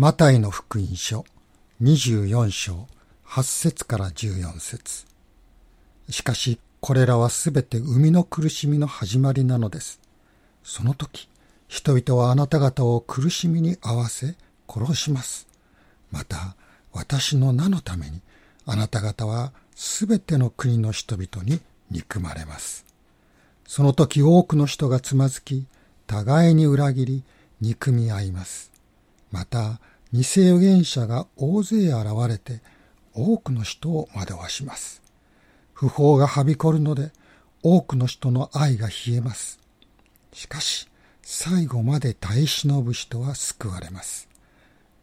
マタイの福音書24章8節から14節しかしこれらはすべて生みの苦しみの始まりなのです。その時、人々はあなた方を苦しみに合わせ殺します。また、私の名のためにあなた方はすべての国の人々に憎まれます。その時多くの人がつまずき、互いに裏切り、憎み合います。また、偽預言者が大勢現れて、多くの人を惑わします。不法がはびこるので、多くの人の愛が冷えます。しかし、最後まで耐え忍ぶ人は救われます。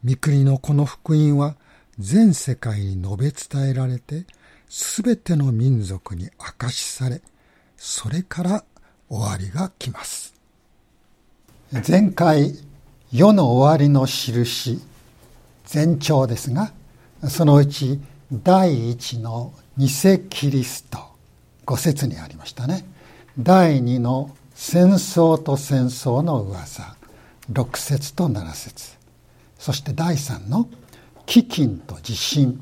三国のこの福音は全世界に述べ伝えられて、すべての民族に明かしされ、それから終わりが来ます。前回、世の終わりの印、前兆ですが、そのうち第一の偽キリスト、五節にありましたね。第二の戦争と戦争の噂、六節と七節そして第三の飢饉と地震、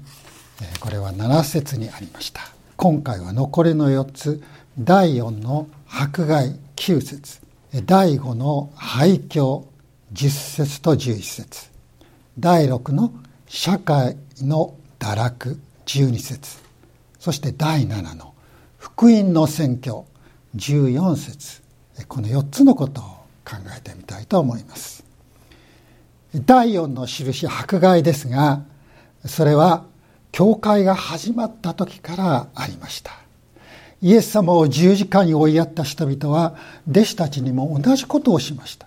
これは七節にありました。今回は残りの四つ、第四の迫害九節第五の廃墟十節と十一節第六の社会の堕落十二節そして第七の福音の宣教十四節この4つのことを考えてみたいと思います。第4の印迫害ですがそれは教会が始まった時からありました。イエス様を十字架に追いやった人々は弟子たちにも同じことをしました。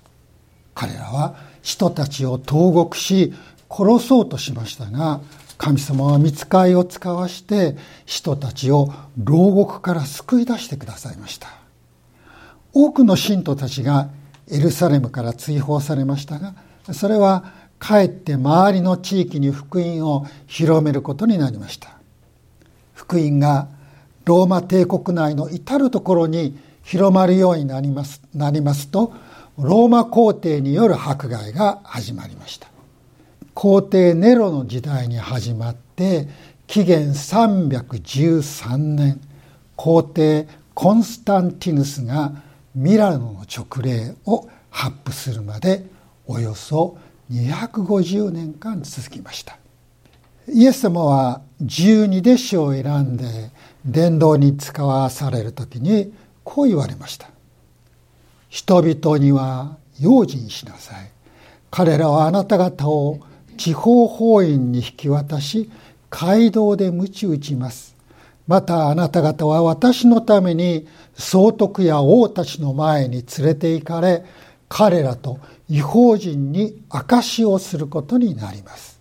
彼らは人たちを投獄し殺そうとしましたが神様は見つかいを使わして人たちを牢獄から救い出してくださいました。多くの信徒たちがエルサレムから追放されましたがそれはかえって周りの地域に福音を広めることになりました。福音がローマ帝国内の至る所に広まるようになりますなりますとローマ皇帝による迫害が始まりました。皇帝ネロの時代に始まって紀元313年皇帝コンスタンティヌスがミラノの勅令を発布するまでおよそ250年間続きました。イエス様は十二弟子を選んで伝道に使わされる時にこう言われました。人々には用心しなさい。彼らはあなた方を地方法院に引き渡し街道で鞭打ちます。またあなた方は私のために総督や王たちの前に連れて行かれ彼らと違法人に証をすることになります。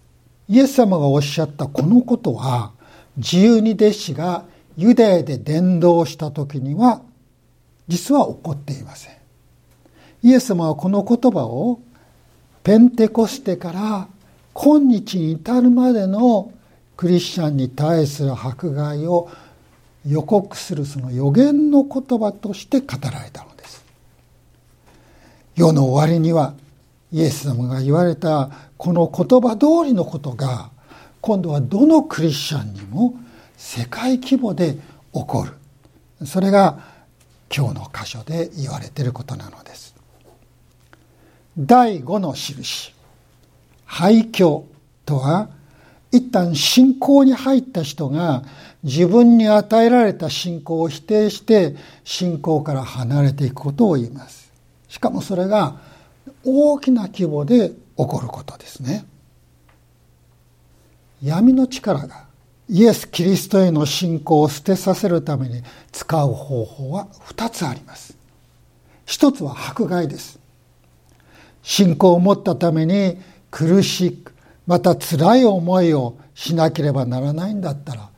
イエス様がおっしゃったこのことは自由に弟子がユダヤで伝道した時には実は起こっていません。イエス様はこの言葉をペンテコステから今日に至るまでのクリスチャンに対する迫害を予告するその予言の言葉として語られたのです。世の終わりにはイエス様が言われたこの言葉通りのことが今度はどのクリスチャンにも世界規模で起こるそれが今日の箇所で言われていることなのです第5の印廃墟とは一旦信仰に入った人が自分に与えられた信仰を否定して信仰から離れていくことを言いますしかもそれが大きな規模で起こることですね闇の力がイエス・キリストへの信仰を捨てさせるために使う方法は2つあります。一つは迫害です。信仰を持ったために苦しく、また辛い思いをしなければならないんだったら、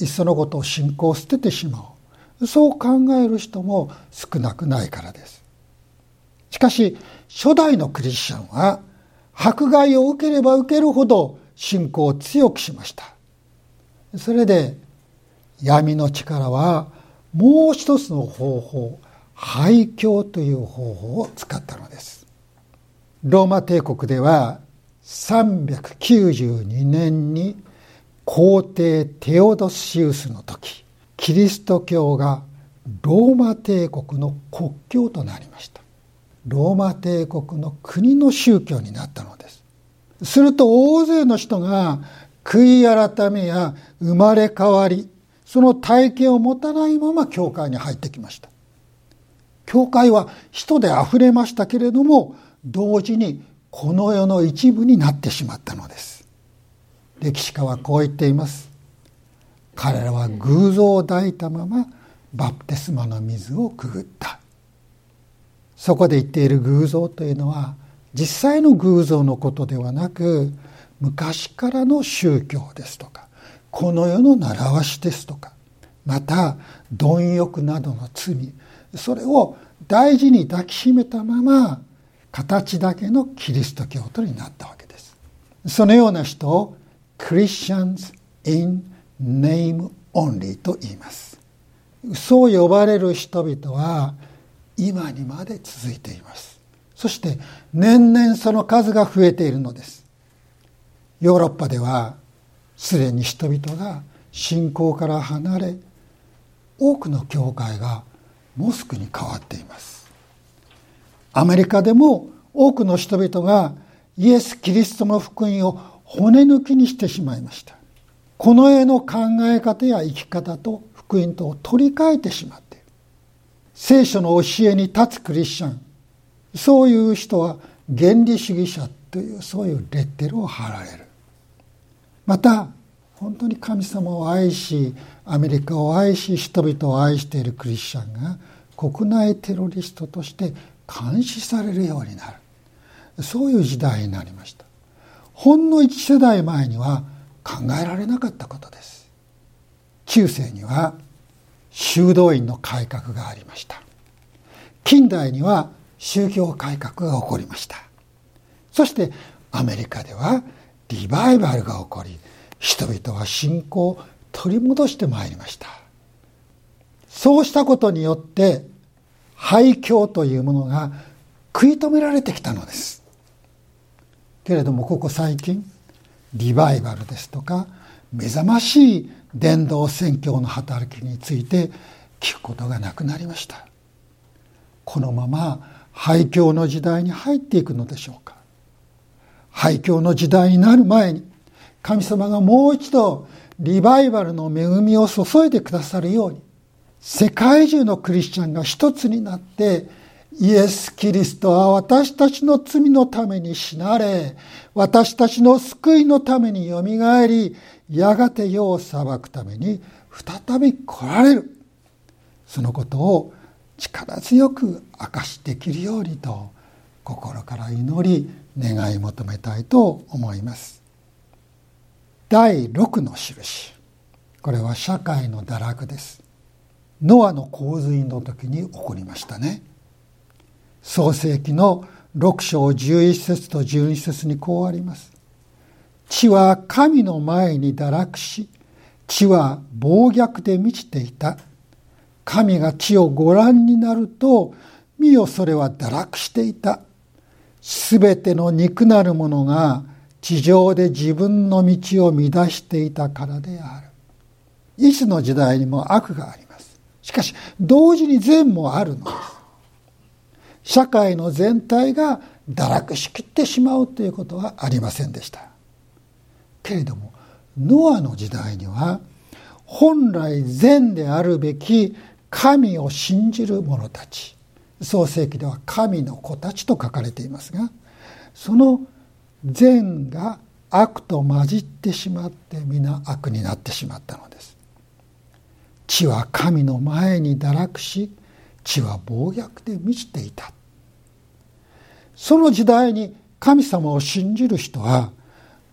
いっそのことを信仰を捨ててしまう。そう考える人も少なくないからです。しかし、初代のクリスチャンは、迫害を受ければ受けるほど信仰を強くしました。それで闇の力はもう一つの方法廃墟という方法を使ったのですローマ帝国では392年に皇帝テオドシウスの時キリスト教がローマ帝国の国教となりました。ローマ帝国の国の宗教になったのです。すると大勢の人が悔い改めや生まれ変わりその体験を持たないまま教会に入ってきました。教会は人で溢れましたけれども同時にこの世の一部になってしまったのです。歴史家はこう言っています。彼らは偶像を抱いたままバプテスマの水をくぐった。そこで言っている偶像というのは実際の偶像のことではなく昔からの宗教ですとかこの世の習わしですとかまた貪欲などの罪それを大事に抱きしめたまま形だけのキリスト教徒になったわけです。そのような人を Christians in name only と言います。そう呼ばれる人々は今にまで続いています。そして年々その数が増えているのです。ヨーロッパではすでに人々が信仰から離れ多くの教会がモスクに変わっています。アメリカでも多くの人々がイエス・キリストの福音を骨抜きにしてしまいました。この世の考え方や生き方と福音とを取り替えてしまっている。聖書の教えに立つクリスチャン。そういう人は原理主義者というそういうレッテルを貼られる。また本当に神様を愛しアメリカを愛し人々を愛しているクリスチャンが国内テロリストとして監視されるようになる。そういう時代になりました。ほんの一世代前には考えられなかったことです。中世には修道院の改革がありました。近代には宗教改革が起こりました。そしてアメリカではリバイバルが起こり人々は信仰を取り戻してまいりました。そうしたことによって廃墟というものが食い止められてきたのです。けれどもここ最近リバイバルですとか目覚ましい伝道宣教の働きについて聞くことがなくなりました。このまま廃墟の時代に入っていくのでしょうか。廃墟の時代になる前に神様がもう一度リバイバルの恵みを注いでくださるように世界中のクリスチャンが一つになってイエス・キリストは私たちの罪のために死なれ私たちの救いのためによみがえりやがて世を裁くために再び来られる。そのことを力強く明かしできるようにと心から祈り願い求めたいと思います。第6の印。これは社会の堕落です。ノアの洪水の時に起こりましたね創世記の6章11節と12節にこうあります地は神の前に堕落し地は暴虐で満ちていた神が地をご覧になると見よそれは堕落していたすべての肉なるものが地上で自分の道を乱していたからである。いつの時代にも悪があります。しかし、同時に善もあるのです。社会の全体が堕落しきってしまうということはありませんでした。けれども、ノアの時代には、本来善であるべき神を信じる者たち、創世記では神の子たちと書かれていますがその善が悪と混じってしまって皆悪になってしまったのです地は神の前に堕落し地は暴虐で満ちていた。その時代に神様を信じる人は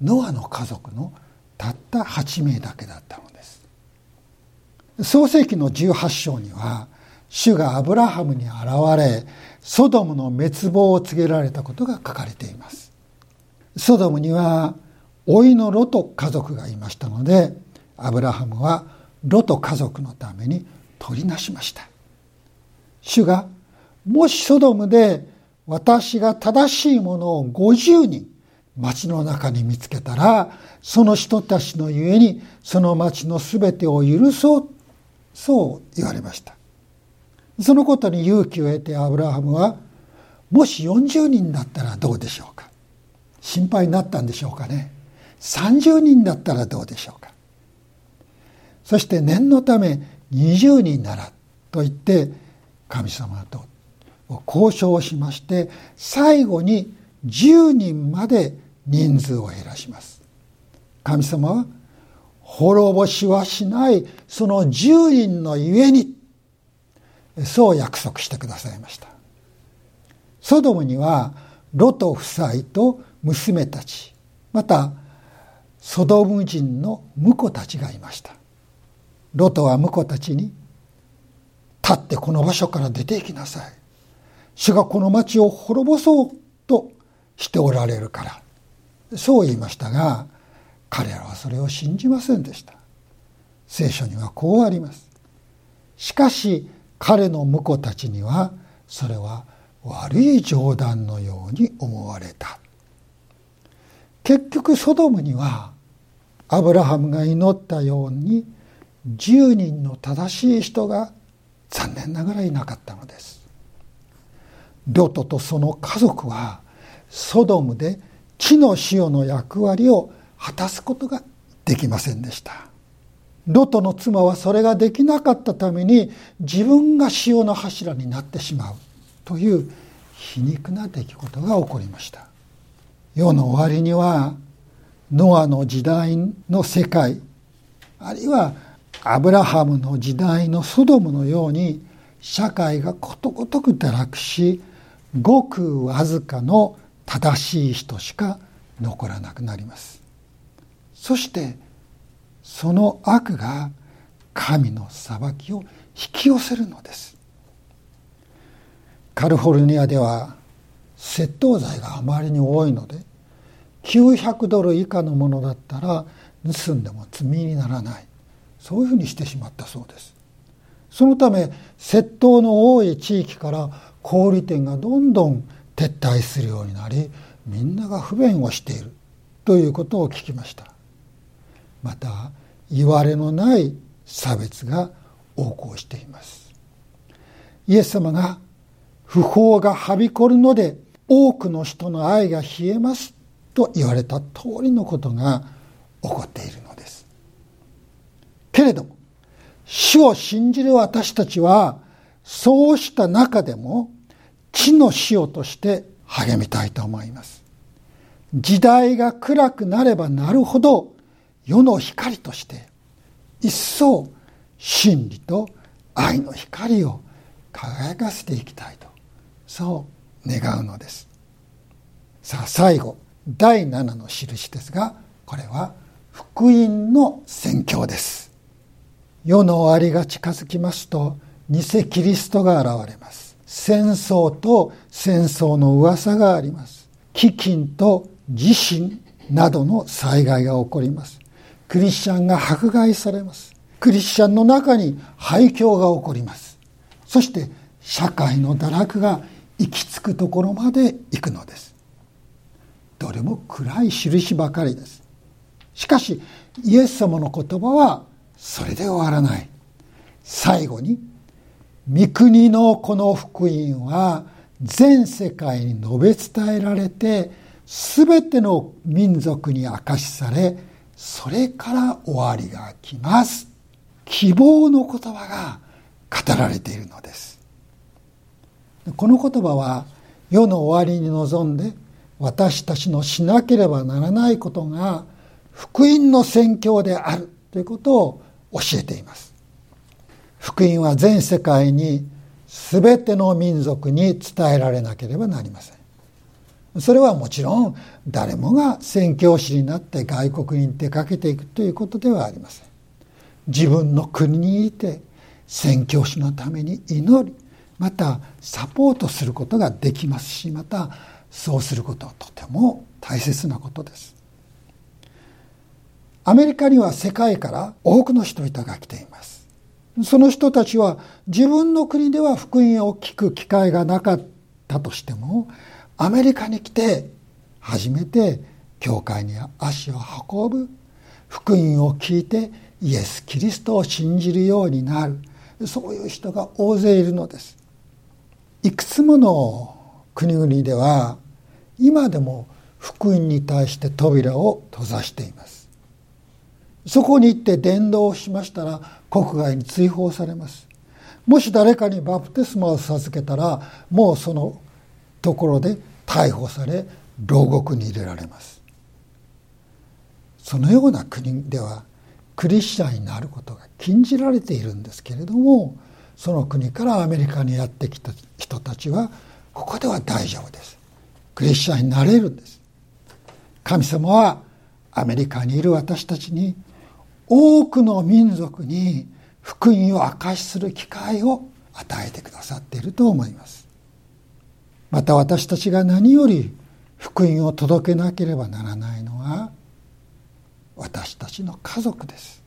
ノアの家族のたった8名だけだったのです。創世紀の18章には主がアブラハムに現れソドムの滅亡を告げられたことが書かれています。ソドムには老いのロト家族がいましたのでアブラハムはロト家族のために取りなしました。主がもしソドムで私が正しいものを50人町の中に見つけたらその人たちのゆえにその町のすべてを許そうそう言われました。そのことに勇気を得てアブラハムはもし40人だったらどうでしょうか。心配になったんでしょうかね。30人だったらどうでしょうか。そして念のため20人ならと言って神様と交渉しまして最後に10人まで人数を減らします。神様は滅ぼしはしないその10人のゆえにそう約束してくださいました。ソドムにはロト夫妻と娘たちまたソドム人の婿たちがいました。ロトは婿たちに立ってこの場所から出て行きなさい。主がこの町を滅ぼそうとしておられるから。そう言いましたが彼らはそれを信じませんでした。聖書にはこうあります。しかし彼の婿たちにはそれは悪い冗談のように思われた。結局ソドムにはアブラハムが祈ったように10人の正しい人が残念ながらいなかったのです。ロトとその家族はソドムで地の塩の役割を果たすことができませんでした。ロトの妻はそれができなかったために自分が塩の柱になってしまうという皮肉な出来事が起こりました。世の終わりにはノアの時代の世界あるいはアブラハムの時代のソドムのように社会がことごとく堕落しごくわずかの正しい人しか残らなくなります。そしてその悪が神の裁きを引き寄せるのです。カリフォルニアでは窃盗罪があまりに多いので900ドル以下のものだったら盗んでも罪にならない。そういうふうにしてしまったそうです。そのため窃盗の多い地域から小売店がどんどん撤退するようになりみんなが不便をしているということを聞きました。また言われのない差別が横行しています。イエス様が不法がはびこるので多くの人の愛が冷えますと言われた通りのことが起こっているのれども主を信じる私たちはそうした中でも地の塩として励みたいと思います。時代が暗くなればなるほど世の光として一層真理と愛の光を輝かせていきたいとそう願うのです。さあ最後第7の印ですがこれは福音の宣教です。世の終わりが近づきますと偽キリストが現れます。戦争と戦争の噂があります。飢饉と地震などの災害が起こります。クリスチャンが迫害されます。クリスチャンの中に廃墟が起こります。そして社会の堕落が行き着くところまで行くのです。どれも暗い印ばかりです。しかしイエス様の言葉はそれで終わらない最後に御国のこの福音は全世界に述べ伝えられて全ての民族に明かしされそれから終わりが来ます。希望の言葉が語られているのです。この言葉は世の終わりに臨んで私たちのしなければならないことが福音の宣教であるということを教えています。福音は全世界に全ての民族に伝えられなければなりません。それはもちろん誰もが宣教師になって外国に出かけていくということではありません。自分の国にいて宣教師のために祈りまたサポートすることができますしまたそうすることはとても大切なことです。アメリカには世界から多くの人々が来ています。その人たちは自分の国では福音を聞く機会がなかったとしてもアメリカに来て初めて教会に足を運ぶ福音を聞いてイエス・キリストを信じるようになる。そういう人が大勢いるのです。いくつもの国々では今でも福音に対して扉を閉ざしています。そこに行って伝道をしましたら国外に追放されます。もし誰かにバプテスマを授けたらもうそのところで逮捕され牢獄に入れられます。そのような国ではクリスチャンになることが禁じられているんですけれどもその国からアメリカにやってきた人たちはここでは大丈夫です。クリスチャンになれるんです。神様はアメリカにいる私たちに多くの民族に福音を明かしする機会を与えてくださっていると思います。また私たちが何より福音を届けなければならないのは私たちの家族です。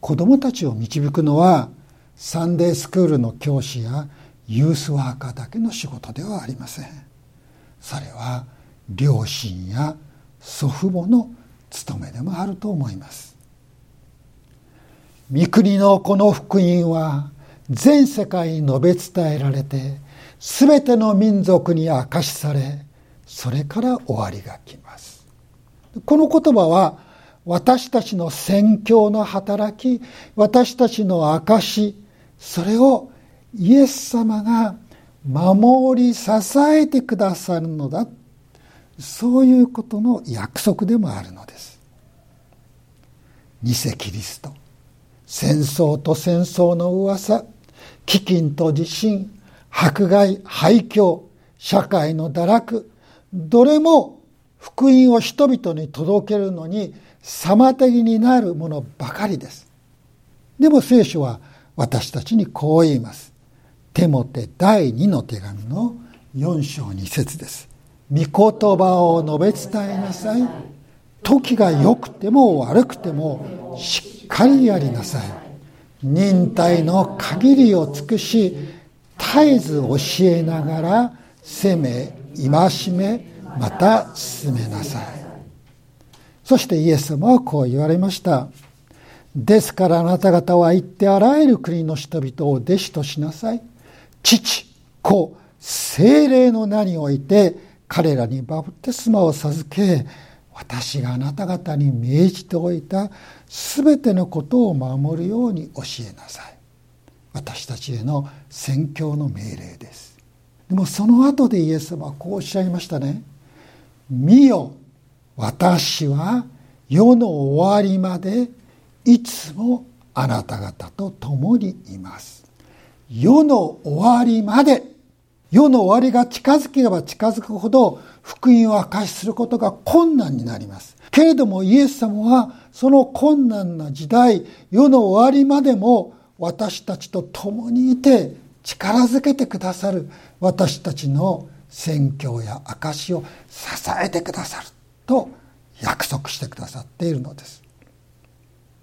子供たちを導くのはサンデースクールの教師やユースワーカーだけの仕事ではありません。それは両親や祖父母の務めでもあると思います。三国のこの福音は全世界に述べ伝えられて全ての民族に明かしされそれから終わりが来ます。この言葉は私たちの宣教の働き私たちの証それをイエス様が守り支えてくださるのだそういうことの約束でもあるのです偽キリスト戦争と戦争の噂飢饉と地震迫害廃墟社会の堕落どれも福音を人々に届けるのに妨げになるものばかりです。でも聖書は私たちにこう言います。テモテ第2の手紙の4章2節です。御言葉を述べ伝えなさい。時が良くても悪くてもしっかりやりなさい。忍耐の限りを尽くし、絶えず教えながら責め、戒め、また進めなさいそしてイエス様はこう言われましたですからあなた方は行ってあらゆる国の人々を弟子としなさい父子精霊の名において彼らにバプテスマを授け私があなた方に命じておいた全てのことを守るように教えなさい。私たちへの宣教の命令です。でもその後でイエス様はこうおっしゃいましたね。見よ私は世の終わりまでいつもあなた方と共にいます。世の終わりまで世の終わりが近づけば近づくほど福音を明かしすることが困難になりますけれどもイエス様はその困難な時代世の終わりまでも私たちと共にいて力づけてくださる私たちの宣教や証を支えてくださると約束してくださっているのです。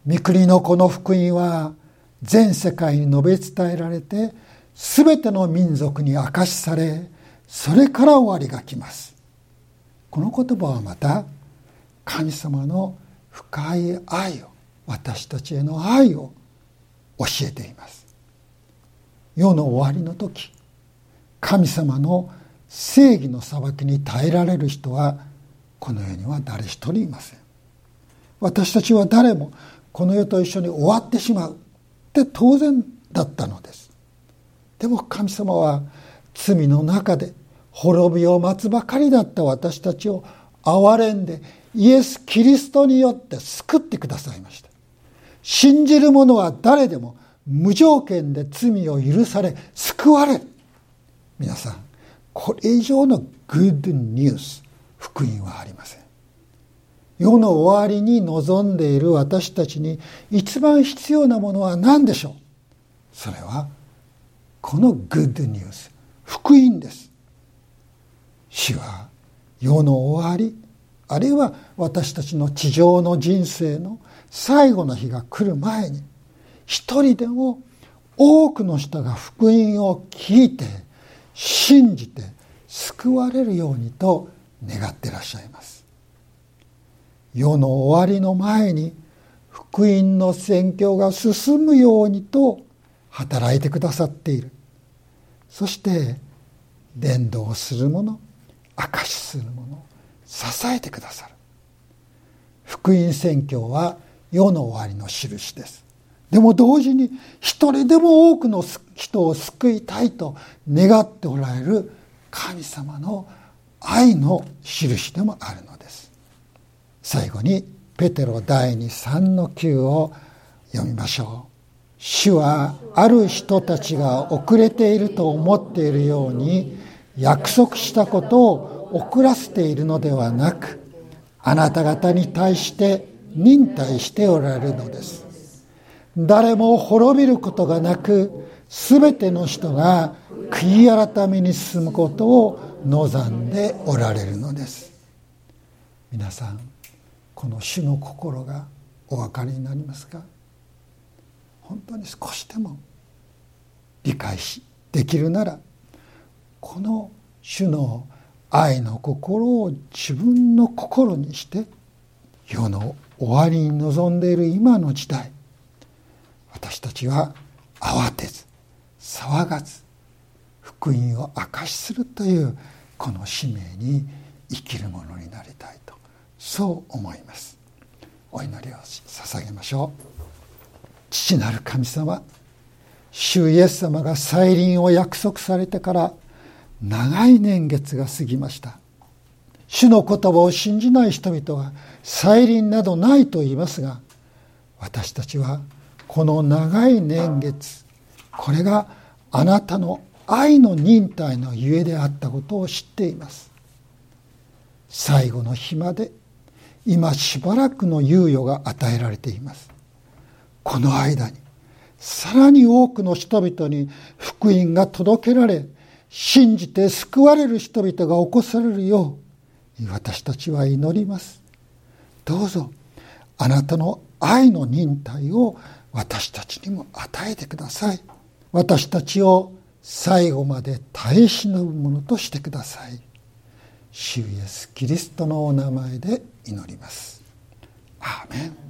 御国のこの福音は全世界に述べ伝えられて全ての民族に明かしされそれから終わりが来ます。この言葉はまた神様の深い愛を私たちへの愛を教えています。世の終わりの時神様の正義の裁きに耐えられる人はこの世には誰一人いません私たちは誰もこの世と一緒に終わってしまうって当然だったのですでも神様は罪の中で滅びを待つばかりだった私たちを憐れんでイエス・キリストによって救ってくださいました。信じる者は誰でも無条件で罪を許され救われる。皆さんこれ以上のグッドニュース福音はありません。世の終わりに望んでいる私たちに一番必要なものは何でしょう？それはこのグッドニュース福音です。死は世の終わりあるいは私たちの地上の人生の最後の日が来る前に一人でも多くの人が福音を聞いて信じて救われるようにと願ってらっしゃいます。世の終わりの前に福音の宣教が進むようにと働いてくださっている。そして伝道する者証しする者支えてくださる。福音宣教は世の終わりの印です。でも同時に一人でも多くの人を救いたいと願っておられる神様の愛の印でもあるのです。最後にペテロ第23の9を読みましょう。主はある人たちが遅れていると思っているように約束したことを遅らせているのではなくあなた方に対して忍耐しておられるのです。誰も滅びることがなく全ての人が悔い改めに進むことを望んでおられるのです。皆さんこの主の心がお分かりになりますか？本当に少しでも理解しできるならこの主の愛の心を自分の心にして世の終わりに臨んでいる今の時代私たちは慌てず騒がず福音を明かしするというこの使命に生きるものになりたいとそう思います。お祈りを捧げましょう。父なる神様主イエス様が再臨を約束されてから長い年月が過ぎました。主の言葉を信じない人々は再臨などないと言いますが私たちはこの長い年月これがあなたの愛の忍耐のゆえであったことを知っています。最後の日まで今しばらくの猶予が与えられています。この間にさらに多くの人々に福音が届けられ信じて救われる人々が起こされるよう私たちは祈ります。どうぞあなたの愛の忍耐を私たちにも与えてください。私たちを最後まで耐え忍ぶものとしてください。主イエスキリストのお名前で祈ります。アーメン。